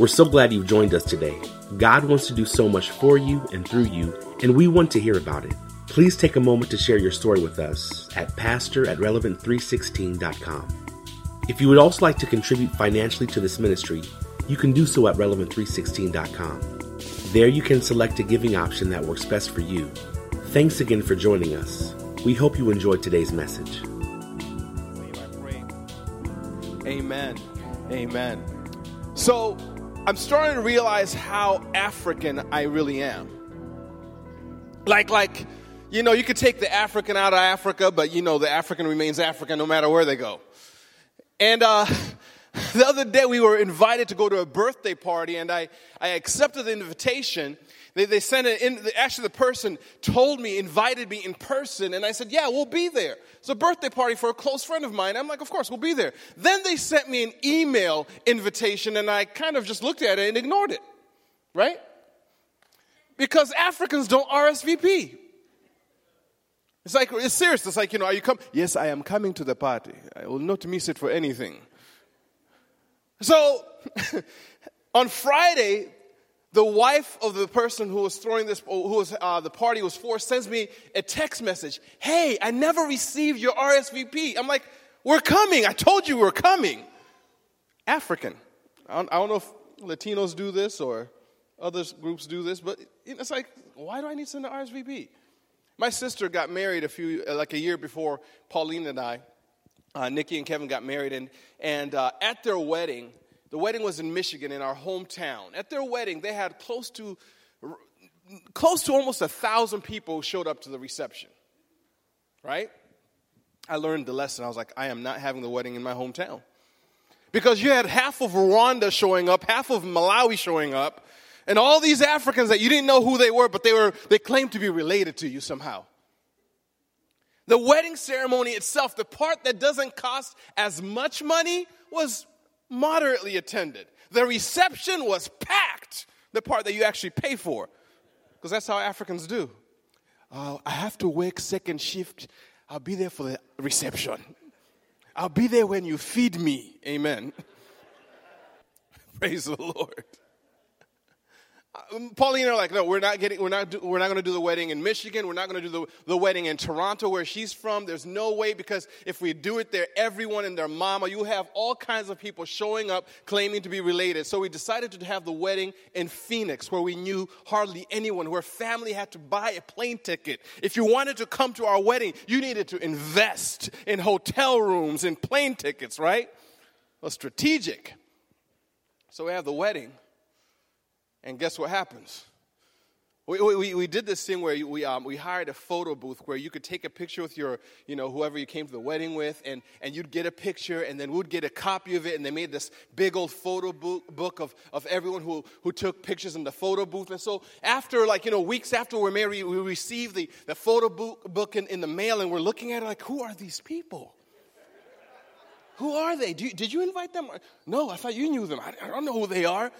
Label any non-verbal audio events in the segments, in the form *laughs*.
We're so glad you've joined us today. God wants to do so much for you and through you, and we want to hear about it. Please take a moment to share your story with us at pastor at relevant316.com. If you would also like to contribute financially to this ministry, you can do so at relevant316.com. There you can select a giving option that works best for you. Thanks again for joining us. We hope you enjoyed today's message. Amen. Amen. So, I'm starting to realize how African I really am. Like, like, you know, you could take the African out of Africa, but you know, the African remains African no matter where they go. And uh, *laughs* the other day we were invited to go to a birthday party, and I, I accepted the invitation. They, they sent it in, actually, the person told me, invited me in person, and I said, Yeah, we'll be there. It's a birthday party for a close friend of mine. I'm like, Of course, we'll be there. Then they sent me an email invitation, and I kind of just looked at it and ignored it, right? Because Africans don't RSVP. It's like, it's serious. It's like, you know, are you coming? Yes, I am coming to the party. I will not miss it for anything. So, *laughs* on Friday, the wife of the person who was throwing this, who was uh, the party was for, sends me a text message. Hey, I never received your RSVP. I'm like, we're coming. I told you we're coming. African. I don't, I don't know if Latinos do this or other groups do this, but it's like, why do I need to send an RSVP? My sister got married a few, uh, like a year before Pauline and I. Uh, Nikki and Kevin got married, and, and uh, at their wedding, the wedding was in Michigan, in our hometown. At their wedding, they had close to, close to almost a thousand people showed up to the reception. Right? I learned the lesson. I was like, I am not having the wedding in my hometown. Because you had half of Rwanda showing up, half of Malawi showing up, and all these Africans that you didn't know who they were, but they were they claimed to be related to you somehow. The wedding ceremony itself, the part that doesn't cost as much money, was moderately attended. The reception was packed, the part that you actually pay for. Because that's how Africans do. Uh, I have to work second shift. I'll be there for the reception. I'll be there when you feed me. Amen. *laughs* Praise the Lord. Um, Pauline are like, no, we're not getting, we're not, do, we're not going to do the wedding in Michigan. We're not going to do the, the wedding in Toronto, where she's from. There's no way because if we do it there, everyone and their mama, you have all kinds of people showing up claiming to be related. So we decided to have the wedding in Phoenix, where we knew hardly anyone, where family had to buy a plane ticket. If you wanted to come to our wedding, you needed to invest in hotel rooms and plane tickets, right? Well, strategic. So we have the wedding and guess what happens? We, we, we did this thing where we, um, we hired a photo booth where you could take a picture with your, you know, whoever you came to the wedding with, and, and you'd get a picture, and then we'd get a copy of it, and they made this big old photo book, of, of everyone who, who took pictures in the photo booth. And so after, like, you know, weeks after we're married, we received the, the photo book, book in, in the mail, and we're looking at it like, who are these people? Who are they? You, did you invite them? No, I thought you knew them. I, I don't know who they are.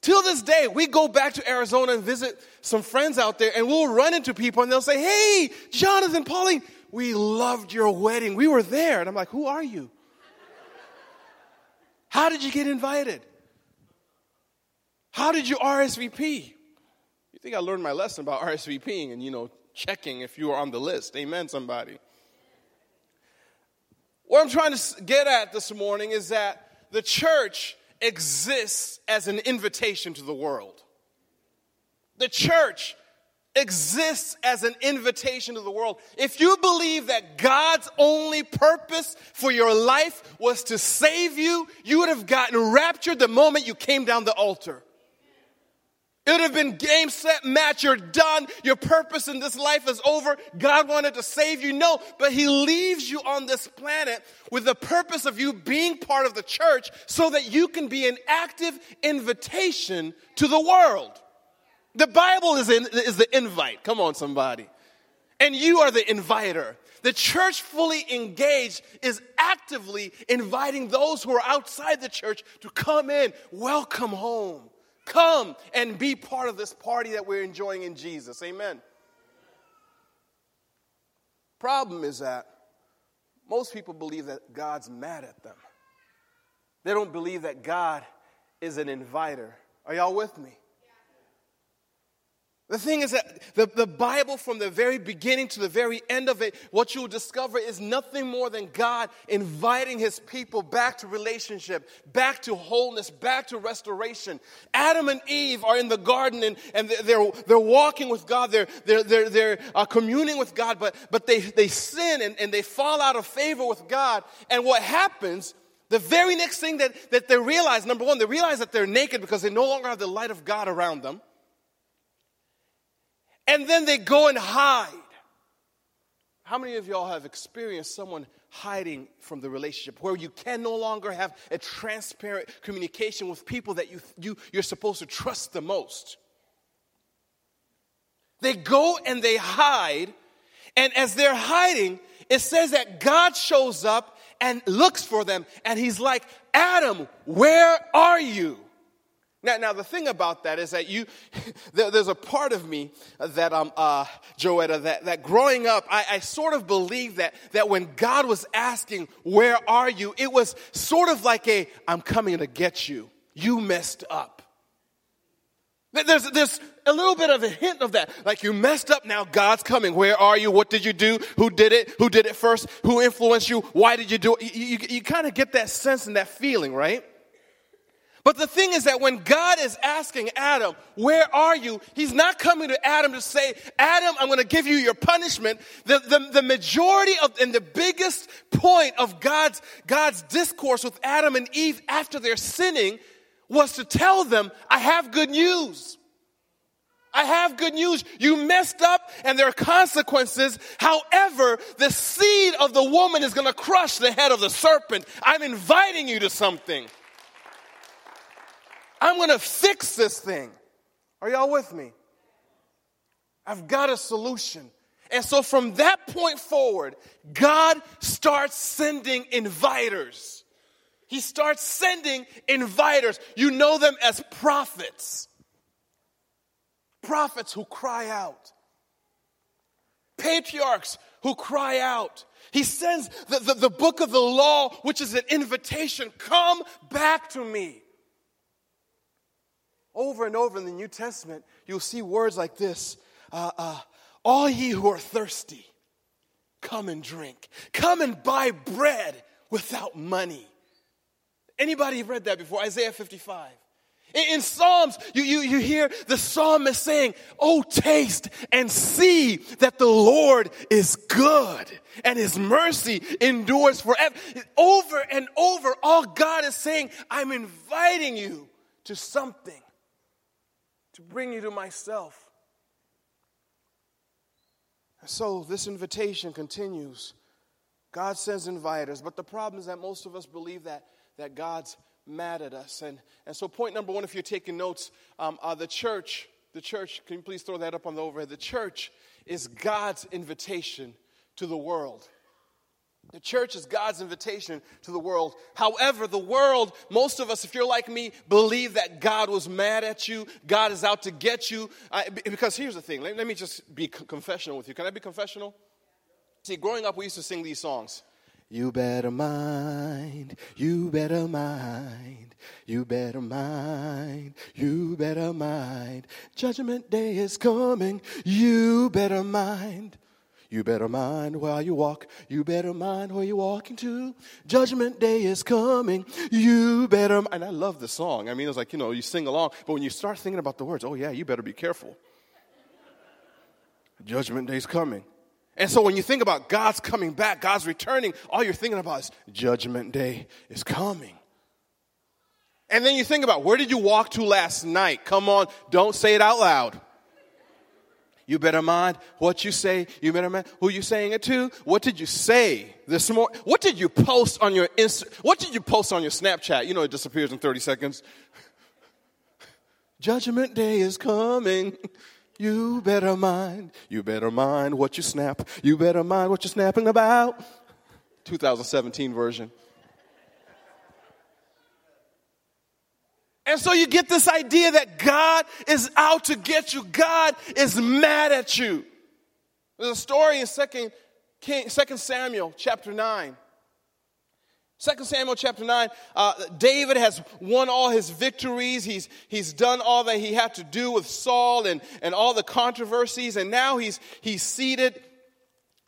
Till this day, we go back to Arizona and visit some friends out there, and we'll run into people and they'll say, Hey, Jonathan, Pauline, we loved your wedding. We were there. And I'm like, Who are you? How did you get invited? How did you RSVP? You think I learned my lesson about RSVPing and, you know, checking if you were on the list. Amen, somebody. What I'm trying to get at this morning is that the church exists as an invitation to the world. The church exists as an invitation to the world. If you believe that God's only purpose for your life was to save you, you would have gotten raptured the moment you came down the altar. It would have been game, set, match. You're done. Your purpose in this life is over. God wanted to save you. No, but He leaves you on this planet with the purpose of you being part of the church so that you can be an active invitation to the world. The Bible is, in, is the invite. Come on, somebody. And you are the inviter. The church fully engaged is actively inviting those who are outside the church to come in, welcome home. Come and be part of this party that we're enjoying in Jesus. Amen. Problem is that most people believe that God's mad at them. They don't believe that God is an inviter. Are y'all with me? The thing is that the, the Bible, from the very beginning to the very end of it, what you'll discover is nothing more than God inviting his people back to relationship, back to wholeness, back to restoration. Adam and Eve are in the garden and, and they're, they're walking with God, they're, they're, they're, they're uh, communing with God, but, but they, they sin and, and they fall out of favor with God. And what happens the very next thing that, that they realize, number one, they realize that they're naked because they no longer have the light of God around them and then they go and hide. How many of y'all have experienced someone hiding from the relationship where you can no longer have a transparent communication with people that you, you, you're supposed to trust the most? They go and they hide, and as they're hiding, it says that God shows up and looks for them, and He's like, Adam, where are you? Now, now the thing about that is that you, *laughs* there, there's a part of me that, um, uh, Joetta, that, that growing up, I, I sort of believed that, that when God was asking, where are you? It was sort of like a, I'm coming to get you. You messed up. There's, there's a little bit of a hint of that. Like you messed up, now God's coming. Where are you? What did you do? Who did it? Who did it first? Who influenced you? Why did you do it? You, you, you kind of get that sense and that feeling, right? But the thing is that when God is asking Adam, Where are you? He's not coming to Adam to say, Adam, I'm going to give you your punishment. The, the, the majority of, and the biggest point of God's, God's discourse with Adam and Eve after their sinning was to tell them, I have good news. I have good news. You messed up and there are consequences. However, the seed of the woman is going to crush the head of the serpent. I'm inviting you to something. I'm going to fix this thing. Are y'all with me? I've got a solution. And so from that point forward, God starts sending inviters. He starts sending inviters. You know them as prophets. Prophets who cry out. Patriarchs who cry out. He sends the, the, the book of the law, which is an invitation come back to me. Over and over in the New Testament, you'll see words like this uh, uh, All ye who are thirsty, come and drink. Come and buy bread without money. Anybody read that before? Isaiah 55. In, Psalms, you, you, you hear the psalmist saying, Oh, taste and see that the Lord is good and his mercy endures forever. Over and over, all God is saying, I'm inviting you to something to bring you to myself. And so this invitation continues. God sends inviters, but the problem is that most of us believe that, that God's mad at us. And, and so, point number one, if you're taking notes, um, uh, the church, the church, can you please throw that up on the overhead? The church is God's invitation to the world. The church is God's invitation to the world. However, the world, most of us, if you're like me, believe that God was mad at you, God is out to get you. because here's the thing let, let me just be confessional with you. Can I be confessional? See, growing up, we used to sing these songs. You better mind, you better mind, you better mind, you better mind. Judgment day is coming, you better mind. You better mind while you walk. You better mind where you're walking to. Judgment day is coming. You better. And I love the song. I mean, it's like, you know, you sing along, but when you start thinking about the words, oh, yeah, you better be careful. Judgment day's coming. And so when you think about God's coming back, God's returning, all you're thinking about is judgment day is coming. And then you think about where did you walk to last night? Come on, don't say it out loud. You better mind what you say. You better mind who you're saying it to. What did you say this morning? What did you post on your Insta? What did you post on your Snapchat? You know it disappears in 30 seconds. Judgment day is coming. You better mind. You better mind what you snap. You better mind what you're snapping about. 2017 version. And so you get this idea that God is out to get you. God is mad at you. There's a story in 2 King, 2 Samuel chapter 9. 2 Samuel chapter 9, uh, David has won all his victories. He's, he's done all that he had to do with Saul and, and all the controversies. And now he's, he's seated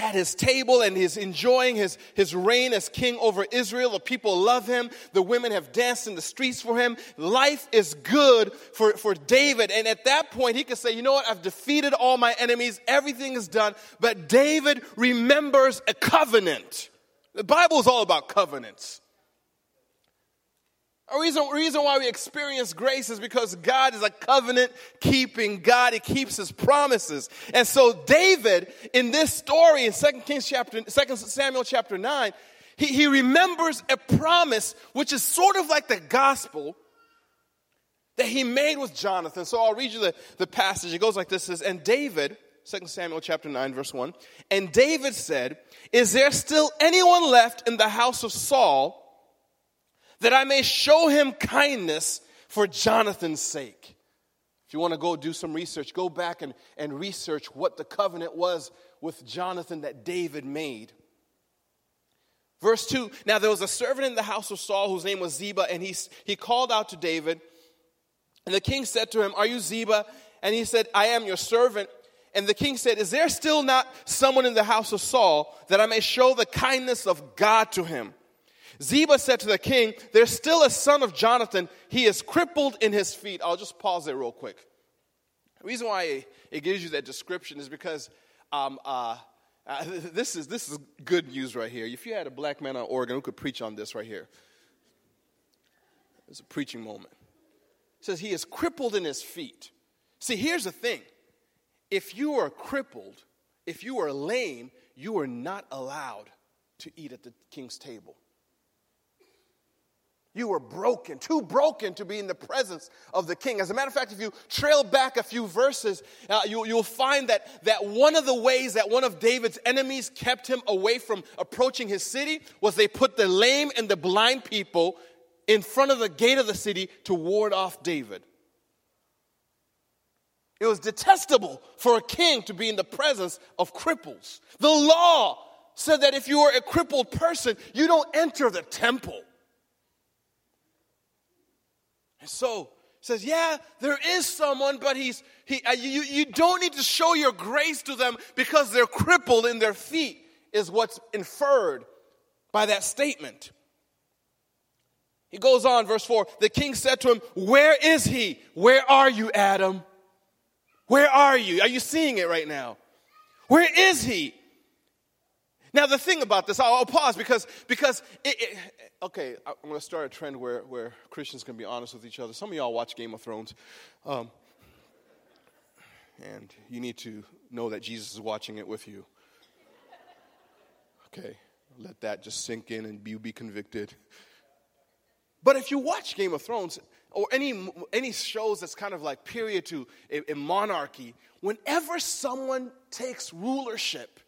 at his table and he's enjoying his, his reign as king over Israel. The people love him. The women have danced in the streets for him. Life is good for, for David. And at that point, he can say, you know what? I've defeated all my enemies. Everything is done. But David remembers a covenant. The Bible is all about covenants. A reason, reason why we experience grace is because God is a covenant keeping God. He keeps his promises. And so David, in this story in 2 Kings chapter, 2 Samuel chapter 9, he, he remembers a promise which is sort of like the gospel that he made with Jonathan. So I'll read you the, the passage. It goes like this: says, And David, 2 Samuel chapter 9, verse 1, and David said, Is there still anyone left in the house of Saul? That I may show him kindness for Jonathan's sake. If you want to go do some research, go back and, and research what the covenant was with Jonathan that David made. Verse 2 Now there was a servant in the house of Saul whose name was Ziba, and he, he called out to David. And the king said to him, Are you Ziba? And he said, I am your servant. And the king said, Is there still not someone in the house of Saul that I may show the kindness of God to him? Ziba said to the king, There's still a son of Jonathan. He is crippled in his feet. I'll just pause there real quick. The reason why it gives you that description is because um, uh, uh, *laughs* this, is, this is good news right here. If you had a black man on organ who could preach on this right here, it's a preaching moment. It says he is crippled in his feet. See, here's the thing if you are crippled, if you are lame, you are not allowed to eat at the king's table. You were broken, too broken to be in the presence of the king. As a matter of fact, if you trail back a few verses, uh, you, you'll find that, that one of the ways that one of David's enemies kept him away from approaching his city was they put the lame and the blind people in front of the gate of the city to ward off David. It was detestable for a king to be in the presence of cripples. The law said that if you were a crippled person, you don't enter the temple. And so says, yeah, there is someone, but he's he. Uh, you you don't need to show your grace to them because they're crippled in their feet. Is what's inferred by that statement. He goes on, verse 4 The king said to him, Where is he? Where are you, Adam? Where are you? Are you seeing it right now? Where is he? Now, the thing about this, I'll, I'll pause because, because it, it, okay, I'm going to start a trend where, where Christians can be honest with each other. Some of y'all watch Game of Thrones. Um, and you need to know that Jesus is watching it with you. Okay, let that just sink in and you be convicted. But if you watch Game of Thrones or any, any shows that's kind of like period to a, a monarchy, whenever someone takes rulership,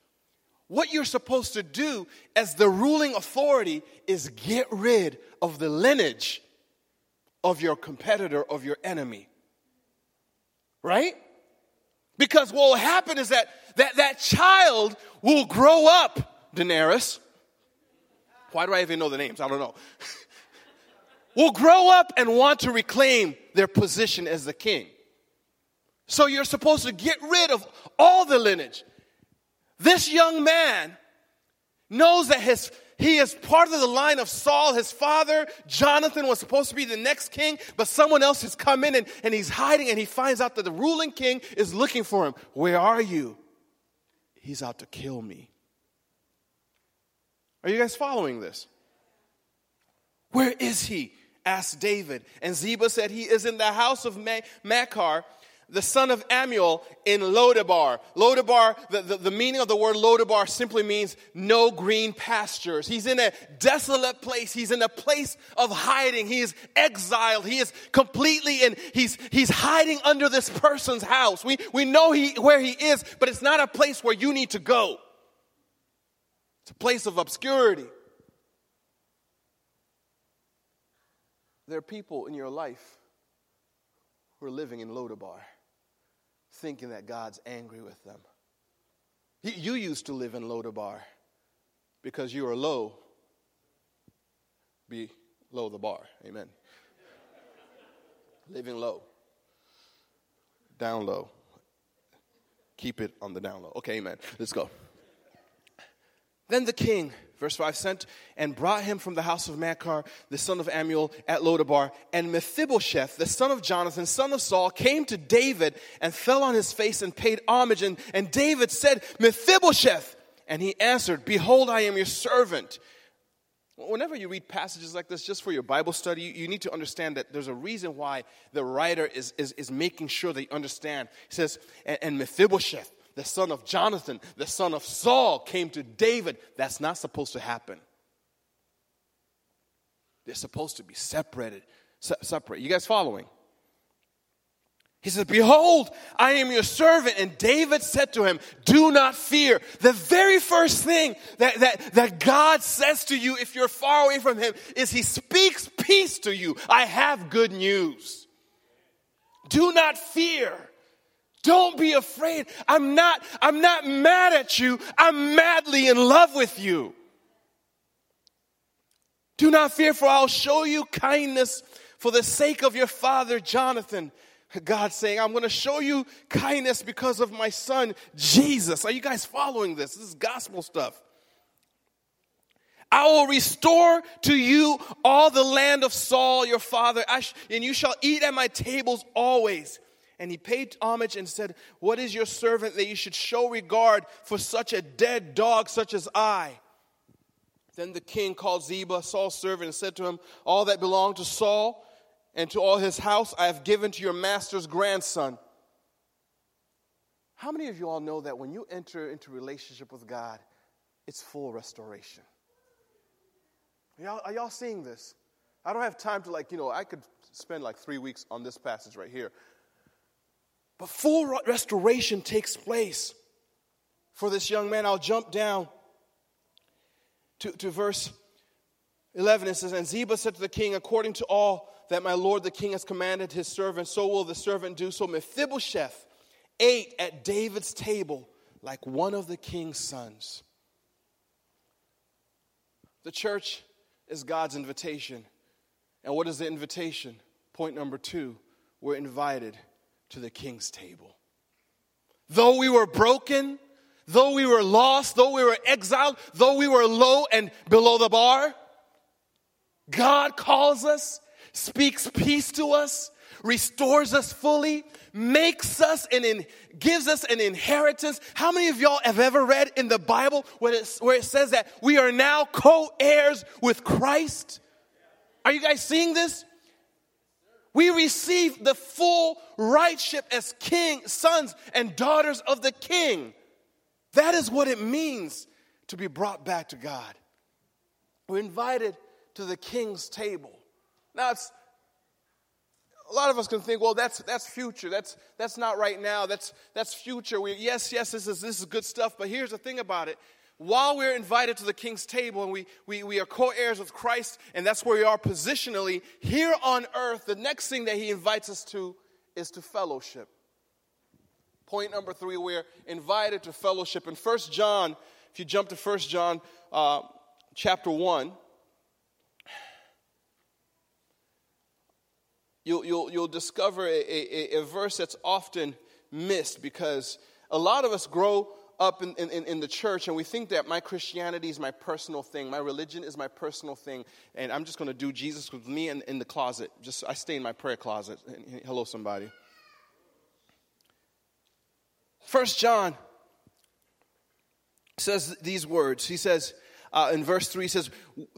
what you're supposed to do as the ruling authority is get rid of the lineage of your competitor, of your enemy. Right? Because what will happen is that that, that child will grow up, Daenerys. Why do I even know the names? I don't know. *laughs* will grow up and want to reclaim their position as the king. So you're supposed to get rid of all the lineage. This young man knows that his, he is part of the line of Saul. His father, Jonathan, was supposed to be the next king, but someone else has come in and, and he's hiding and he finds out that the ruling king is looking for him. Where are you? He's out to kill me. Are you guys following this? Where is he? asked David. And Ziba said, He is in the house of Machir the son of Ammiel in Lodabar. Lodabar, the, the, the, meaning of the word Lodabar simply means no green pastures. He's in a desolate place. He's in a place of hiding. He is exiled. He is completely in, he's, he's hiding under this person's house. We, we know he, where he is, but it's not a place where you need to go. It's a place of obscurity. There are people in your life who are living in Lodabar thinking that God's angry with them. You used to live in Lodabar because you were low below the bar. Amen. Living low, down low. Keep it on the down low. Okay, amen. Let's go. Then the king, verse 5, sent and brought him from the house of Machir, the son of Ammiel, at Lodabar. And Mephibosheth, the son of Jonathan, son of Saul, came to David and fell on his face and paid homage. And, and David said, Mephibosheth. And he answered, Behold, I am your servant. Whenever you read passages like this, just for your Bible study, you, need to understand that there's a reason why the writer is, is, is making sure that you understand. He says, and, and Mephibosheth, the son of Jonathan, the son of Saul, came to David. That's not supposed to happen. They're supposed to be separated. Se- separate. You guys following? He says, Behold, I am your servant. And David said to him, Do not fear. The very first thing that, that, that God says to you if you're far away from him is he speaks peace to you. I have good news. Do not fear. Don't be afraid. I'm not, I'm not mad at you. I'm madly in love with you. Do not fear, for I'll show you kindness for the sake of your father Jonathan. God saying, I'm going to show you kindness because of my son Jesus. Are you guys following this? This is gospel stuff. I will restore to you all the land of Saul, your father, and you shall eat at my tables always. And he paid homage and said, What is your servant that you should show regard for such a dead dog such as I? Then the king called Ziba, Saul's servant, and said to him, All that belonged to Saul and to all his house I have given to your master's grandson. How many of you all know that when you enter into relationship with God, it's full restoration? Are y'all, are y'all seeing this? I don't have time to, like, you know, I could spend like three weeks on this passage right here. But full restoration takes place for this young man. I'll jump down to, to verse 11. It says, And Ziba said to the king, According to all that my lord the king has commanded his servant, so will the servant do. So Mephibosheth ate at David's table like one of the king's sons. The church is God's invitation. And what is the invitation? Point number two we're invited to the king's table. Though we were broken, though we were lost, though we were exiled, though we were low and below the bar, God calls us, speaks peace to us, restores us fully, makes us and in, gives us an inheritance. How many of y'all have ever read in the Bible where it, where it says that we are now co heirs with Christ? Are you guys seeing this? We receive the full rightship as king, sons and daughters of the king. That is what it means to be brought back to God. We're invited to the king's table. Now it's a lot of us can think, well, that's that's future. That's that's not right now. That's that's future. We, yes, yes, this is this is good stuff. But here's the thing about it: while we're invited to the king's table and we, we, we are co heirs with Christ, and that's where we are positionally, here on earth, the next thing that he invites us to is to fellowship. Point number three, we're invited to fellowship. In First John, if you jump to First John uh, chapter 1, you'll, you'll, you'll discover a, a, a verse that's often missed because a lot of us grow up in, in, in the church and we think that my Christianity is my personal thing, my religion is my personal thing, and I'm just going to do Jesus with me in, in the closet. Just I stay in my prayer closet. Hello, somebody. First John says these words. He says uh, in verse 3 he says,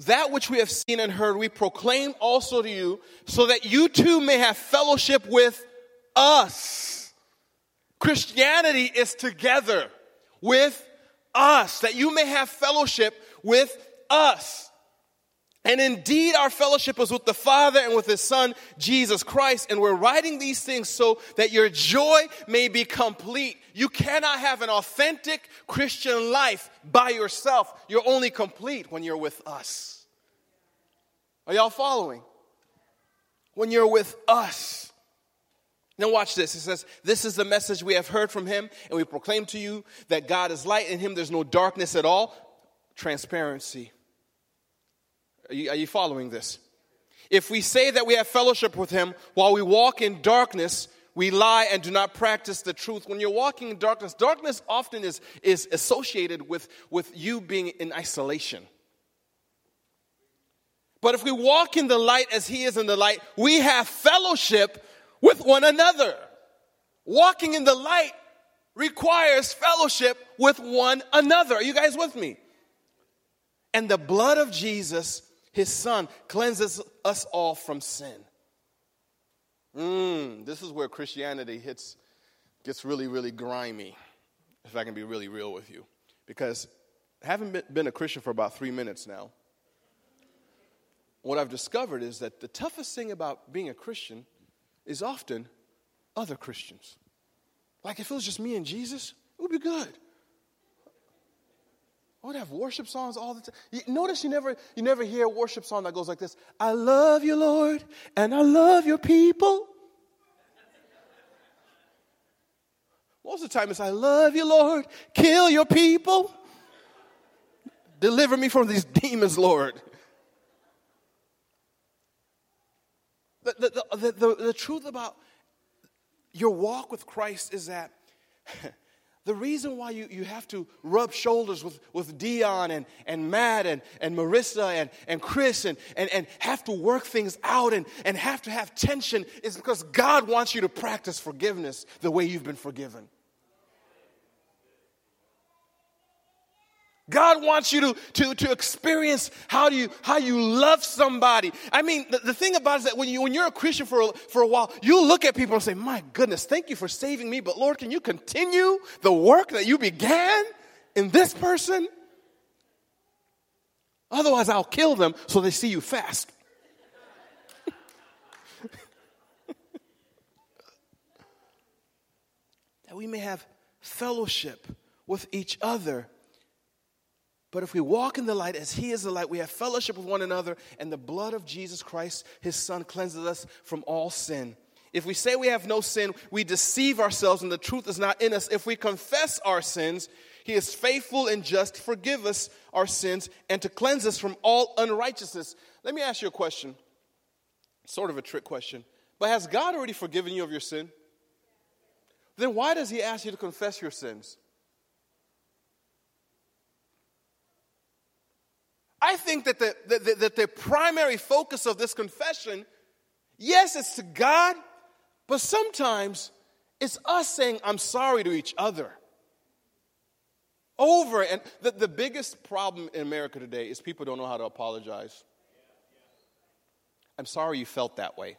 That which we have seen and heard, we proclaim also to you, so that you too may have fellowship with us. Christianity is together with us, that you may have fellowship with us. And indeed, our fellowship is with the Father and with His Son, Jesus Christ. And we're writing these things so that your joy may be complete. You cannot have an authentic Christian life by yourself. You're only complete when you're with us. Are y'all following? When you're with us. Now, watch this. It says, This is the message we have heard from him, and we proclaim to you that God is light. In him there's no darkness at all. Transparency. Are you, are you following this? If we say that we have fellowship with him while we walk in darkness, we lie and do not practice the truth. When you're walking in darkness, darkness often is, is associated with, with you being in isolation. But if we walk in the light as he is in the light, we have fellowship with one another. Walking in the light requires fellowship with one another. Are you guys with me? And the blood of Jesus, his son, cleanses us all from sin. Mm, this is where Christianity hits, gets really, really grimy, if I can be really real with you. Because I haven't been a Christian for about three minutes now. What I've discovered is that the toughest thing about being a Christian is often other Christians. Like if it was just me and Jesus, it would be good. I would have worship songs all the time. Notice you never, you never hear a worship song that goes like this I love you, Lord, and I love your people. Most of the time it's I love you, Lord, kill your people, deliver me from these demons, Lord. The, the, the, the, truth about your walk with Christ is that *laughs* the reason why you, you have to rub shoulders with, with Dion and, and Matt and, and Marissa and, and Chris and, and, and have to work things out and, and have to have tension is because God wants you to practice forgiveness the way you've been forgiven. God wants you to, to, to experience how you, how you love somebody. I mean, the, the thing about is that when, you, when you're a Christian for, a, for a while, you look at people and say, My goodness, thank you for saving me, but Lord, can you continue the work that you began in this person? Otherwise, I'll kill them so they see you fast. *laughs* that we may have fellowship with each other but if we walk in the light as He is the light, we have fellowship with one another, and the blood of Jesus Christ, His Son, cleanses us from all sin. If we say we have no sin, we deceive ourselves, and the truth is not in us. If we confess our sins, He is faithful and just to forgive us our sins and to cleanse us from all unrighteousness. Let me ask you a question, sort of a trick question. But has God already forgiven you of your sin? Then why does He ask you to confess your sins? I think that the, the, that the primary focus of this confession, yes, it's to God, but sometimes it's us saying, I'm sorry to each other. Over and the, the biggest problem in America today is people don't know how to apologize. I'm sorry you felt that way.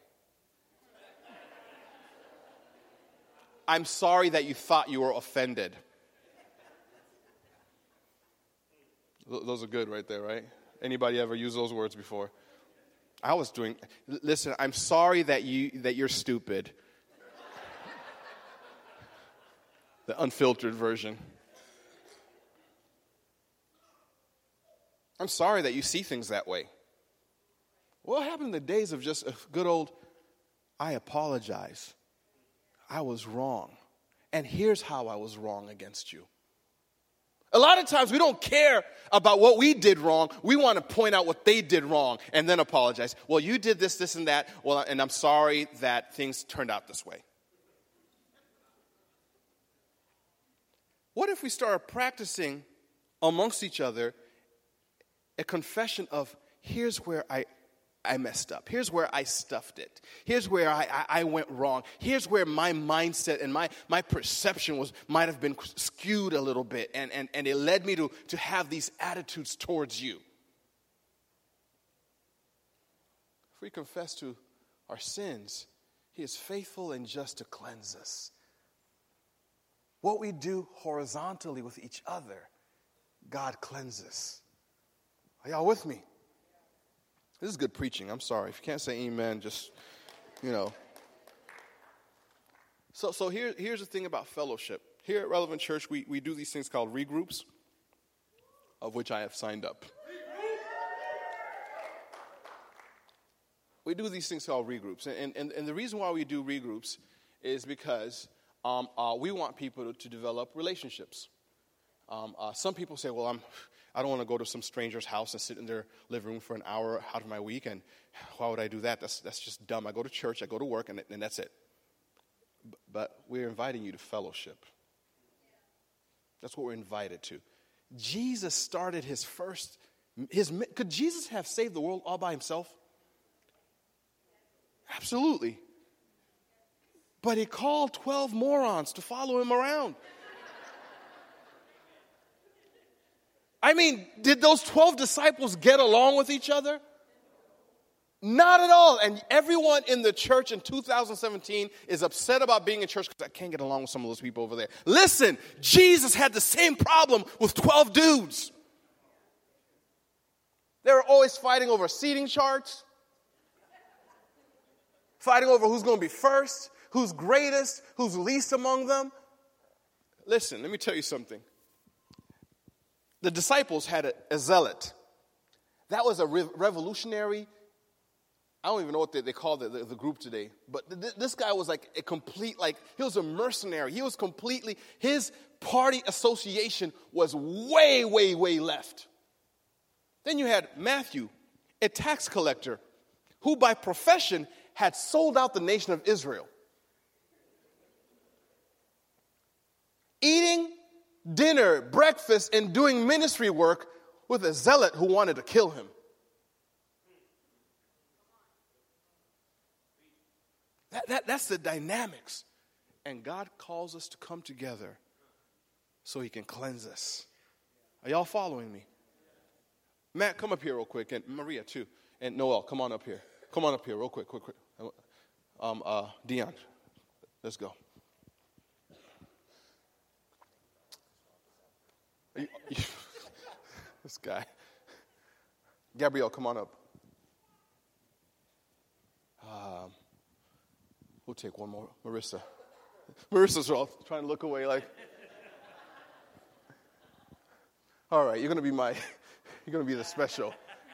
*laughs* I'm sorry that you thought you were offended. Those are good right there, right? Anybody ever use those words before? I was doing listen, I'm sorry that you that you're stupid. the unfiltered version. I'm sorry that you see things that way. What happened in the days of just a good old I apologize. I was wrong. And here's how I was wrong against you. A lot of times we don't care about what we did wrong. We want to point out what they did wrong and then apologize. Well, you did this, this, and that. Well, and I'm sorry that things turned out this way. What if we started practicing amongst each other a confession of here's where I, I messed up. Here's where I stuffed it. Here's where I, I, I, went wrong. Here's where my mindset and my, my perception was might have been skewed a little bit, and, and, and it led me to, to have these attitudes towards you. If we confess to our sins, He is faithful and just to cleanse us. What we do horizontally with each other, God cleanses. Are y'all with me? This is good preaching. I'm sorry. If you can't say amen, just, you know. So, so here, here's the thing about fellowship. Here at Relevant Church, we, we do these things called regroups, of which I have signed up. We do these things called regroups. And, and, and the reason why we do regroups is because um, uh, we want people to, to develop relationships. Um, uh, some people say, well, I'm, I don't want to go to some stranger's house and sit in their living room for an hour out of my week. And why would I do that? That's, that's just dumb. I go to church, I go to work, and, and that's it. But we're inviting you to fellowship. That's what we're invited to. Jesus started his first, his, could Jesus have saved the world all by himself? Absolutely. But he called 12 morons to follow him around. I mean, did those 12 disciples get along with each other? Not at all. And everyone in the church in 2017 is upset about being in church because I can't get along with some of those people over there. Listen, Jesus had the same problem with 12 dudes. They were always fighting over seating charts, fighting over who's going to be first, who's greatest, who's least among them. Listen, let me tell you something. The disciples had a, a zealot. That was a re- revolutionary I don't even know what they, they call the, the, the, group today, but th- this guy was like a complete, like, he was a mercenary. He was completely, his party association was way, way, way left. Then you had Matthew, a tax collector, who by profession had sold out the nation of Israel. Eating dinner, breakfast, and doing ministry work with a zealot who wanted to kill him. That, that, that's the dynamics. And God calls us to come together so He can cleanse us. Are y'all following me? Matt, come up here real quick, and Maria too, and Noel, come on up here. Come on up here real quick, quick, quick. Um, uh, Dion, let's go. *laughs* This guy. Gabrielle, come on up. Um, We'll take one more. Marissa. *laughs* Marissa's all trying to look away like. All right, you're to be my, *laughs* you're to be the special,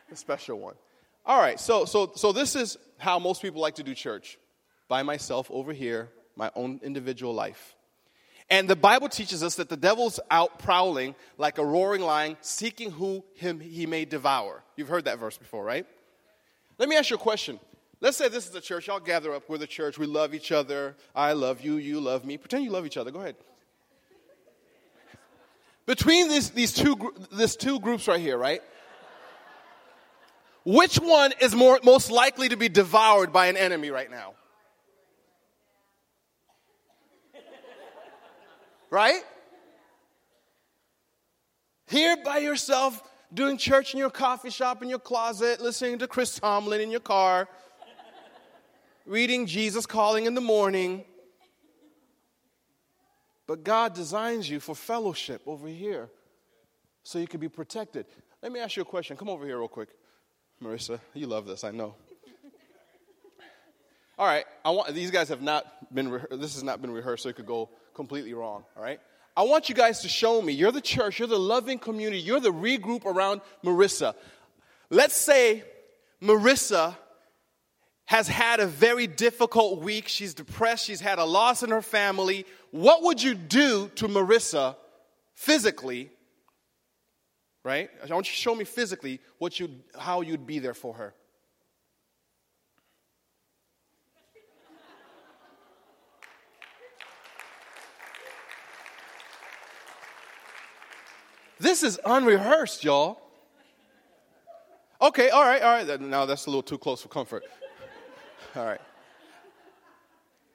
the special one. All right, so, so, so this is how most people like to do church by myself over here, my own individual life. And the Bible teaches us that the devil's out prowling like a roaring lion, seeking who him he may devour. You've heard that verse before, right? Let me ask you a question. Let's say this is the church. Y'all gather up. We're the church. We love each other. I love you. You love me. Pretend you love each other. Go ahead. Between these, these two, this two groups right here, right? Which one is more, most likely to be devoured by an enemy right now? Right? Here by yourself, doing church in your coffee shop, in your closet, listening to Chris Tomlin in your car reading Jesus Calling in the morning. But God designs you for fellowship over here so you can be protected. Let me ask you a question. Come over here, real quick. Marissa, you love this, I know. All right, I want these guys have not been this has not been rehearsed, so it could go completely wrong. All right, I want you guys to show me. You're the church. You're the loving community. You're the regroup around Marissa. Let's say Marissa has had a very difficult week. She's depressed. She's had a loss in her family. What would you do to Marissa physically? Right? I want you to show me physically what you how you'd be there for her. This is unrehearsed, y'all. Okay, all right, all right. Now that's a little too close for comfort. All right.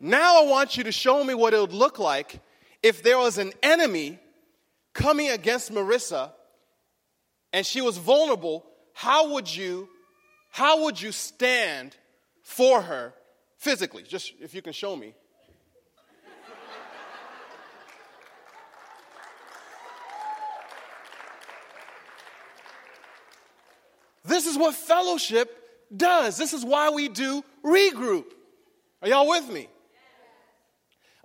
Now I want you to show me what it would look like if there was an enemy coming against Marissa and she was vulnerable. How would you how would you stand for her physically? Just if you can show me. This is what fellowship does. This is why we do regroup. Are y'all with me?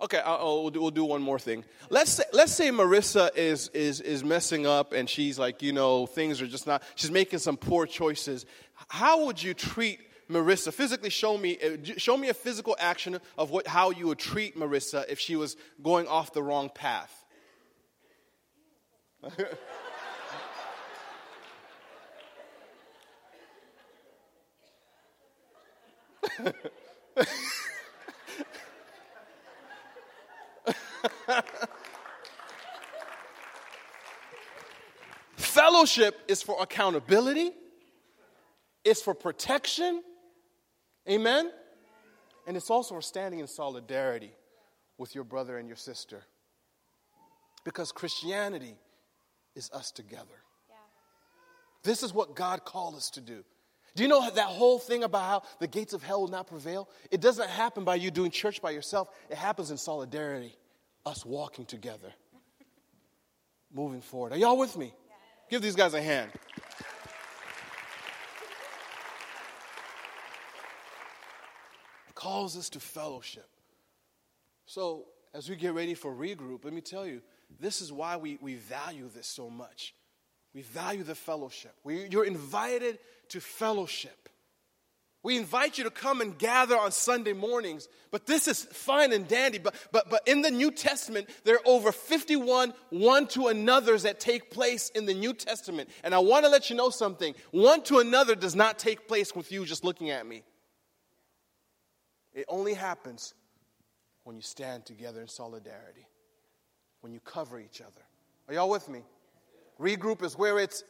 Okay, I'll, we'll, do, we'll do one more thing. Let's say, let's say Marissa is, is, is messing up and she's like, you know, things are just not, she's making some poor choices. How would you treat Marissa? Physically, show me, uh, show me a physical action of what, how you would treat Marissa if she was going off the wrong path. *laughs* *laughs* Fellowship is for accountability, it's for protection. Amen? And it's also for standing in solidarity with your brother and your sister. Because Christianity is us together. Yeah. This is what God called us to do. Do you know that whole thing about how the gates of hell will not prevail? It doesn't happen by you doing church by yourself, it happens in solidarity, us walking together, moving forward. Are y'all with me? Give these guys a hand. calls us to fellowship. So, as we get ready for regroup, let me tell you, this is why we, we value this so much. We value the fellowship. We, you're invited to fellowship. We invite you to come and gather on Sunday mornings, but this is fine and dandy. But, but, but in the New Testament, there are over 51 one to another's that take place in the New Testament. And I want to let you know something one to another does not take place with you just looking at me. It only happens when you stand together in solidarity, when you cover each other. Are y'all with me? Regroup is where it's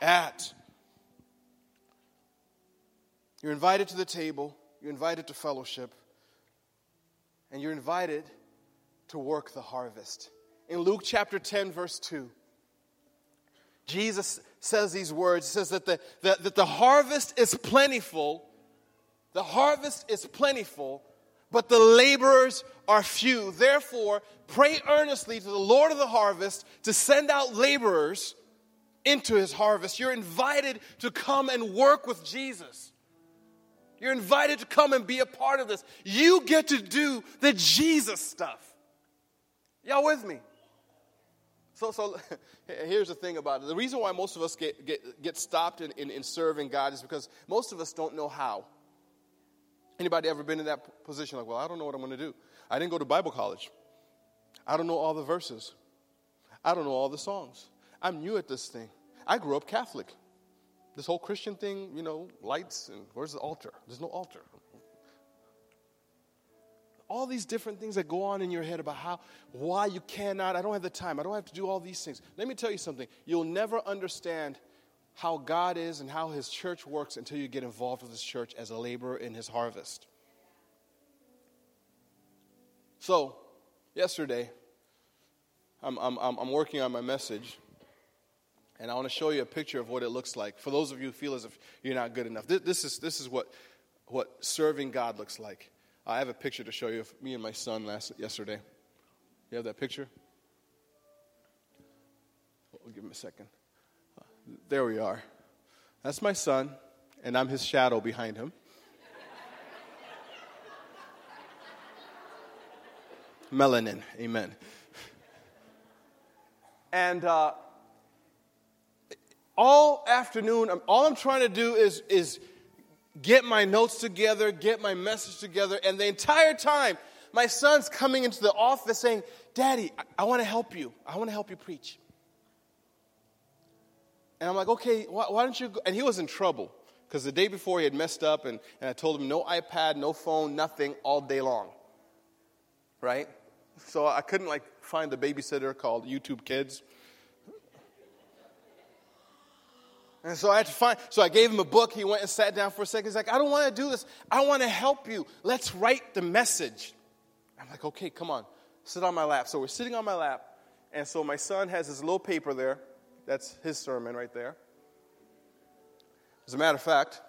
at. You're invited to the table, you're invited to fellowship, and you're invited to work the harvest. In Luke chapter 10, verse 2, Jesus says these words. He says that the, that, that the harvest is plentiful, the harvest is plentiful, but the laborers are few. Therefore, pray earnestly to the Lord of the harvest to send out laborers into his harvest. You're invited to come and work with Jesus. You're invited to come and be a part of this. You get to do the Jesus stuff. Y'all with me? So, so *laughs* here's the thing about it. The reason why most of us get, get, get stopped in, in, in serving God is because most of us don't know how. Anybody ever been in that position? Like, well, I don't know what I'm going to do. I didn't go to Bible college. I don't know all the verses. I don't know all the songs. I'm new at this thing. I grew up Catholic. This whole Christian thing, you know, lights and where's the altar? There's no altar. All these different things that go on in your head about how, why you cannot, I don't have the time, I don't have to do all these things. Let me tell you something. You'll never understand how God is and how His church works until you get involved with His church as a laborer in His harvest. So, yesterday, I'm, I'm, I'm working on my message, and I want to show you a picture of what it looks like. For those of you who feel as if you're not good enough, this, this is, this is what, what serving God looks like. I have a picture to show you of me and my son last, yesterday. You have that picture? We'll give him a second. There we are. That's my son, and I'm his shadow behind him. Melanin, amen. And uh, all afternoon, all I'm trying to do is, is get my notes together, get my message together, and the entire time, my son's coming into the office saying, Daddy, I, I want to help you. I want to help you preach. And I'm like, okay, why, why don't you go? And he was in trouble because the day before he had messed up, and, and I told him no iPad, no phone, nothing all day long. Right? So I couldn't like find the babysitter called YouTube Kids. And so I had to find, so I gave him a book. He went and sat down for a second. He's like, I don't want to do this. I want to help you. Let's write the message. I'm like, okay, come on. Sit on my lap. So we're sitting on my lap. And so my son has his little paper there. That's his sermon right there. As a matter of fact,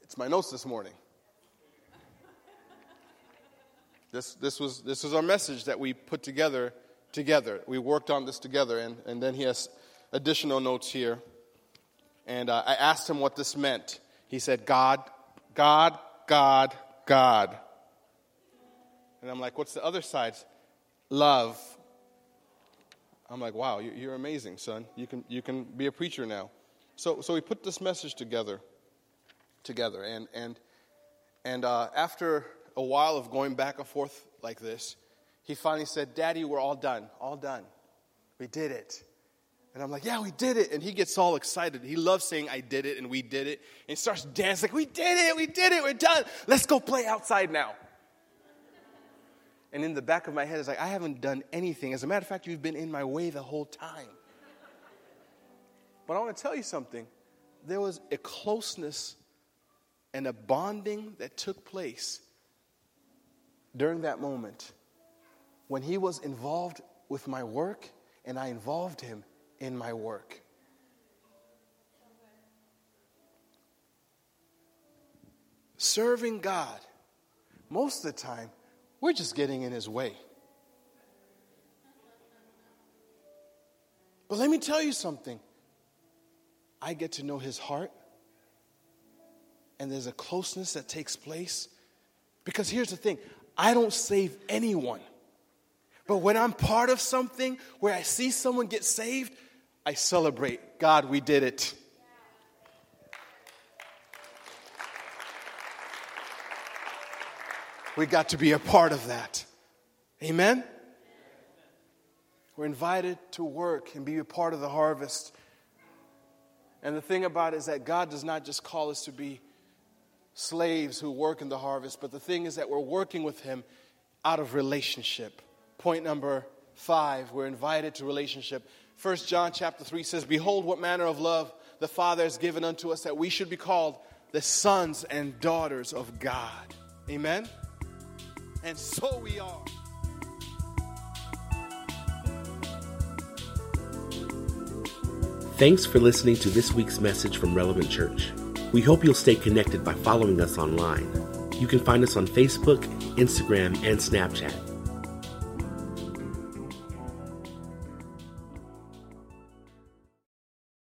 it's my notes this morning. This, this, was, this was our message that we put together together. We worked on this together, and, and then he has additional notes here. And uh, I asked him what this meant. He said, God, God, God, God. And I'm like, what's the other side? Love, I'm like, wow, you're amazing, son. You can, you can be a preacher now. So, so we put this message together, together. And, and, and uh, after a while of going back and forth like this, he finally said, Daddy, we're all done, all done. We did it. And I'm like, yeah, we did it. And he gets all excited. He loves saying, I did it and we did it. And he starts dancing, like, we did it, we did it, we're done. Let's go play outside now. And in the back of my head it's like, I haven't done anything. As a matter of fact, you've been in my way the whole time. But I want to tell you something. There was a closeness and a bonding that took place during that moment when he was involved with my work and I involved him in my work. Serving God, most of the time, we're just getting in his way. But let me tell you something. I get to know his heart, and there's a closeness that takes place. Because here's the thing I don't save anyone. But when I'm part of something where I see someone get saved, I celebrate. God, we did it. We got to be a part of that. Amen? We're invited to work and be a part of the harvest. And the thing about it is that God does not just call us to be slaves who work in the harvest, but the thing is that we're working with Him out of relationship. Point number five, we're invited to relationship. First John chapter 3 says, Behold, what manner of love the Father has given unto us that we should be called the sons and daughters of God. Amen? And so we are. Thanks for listening to this week's message from Relevant Church. We hope you'll stay connected by following us online. You can find us on Facebook, Instagram, and Snapchat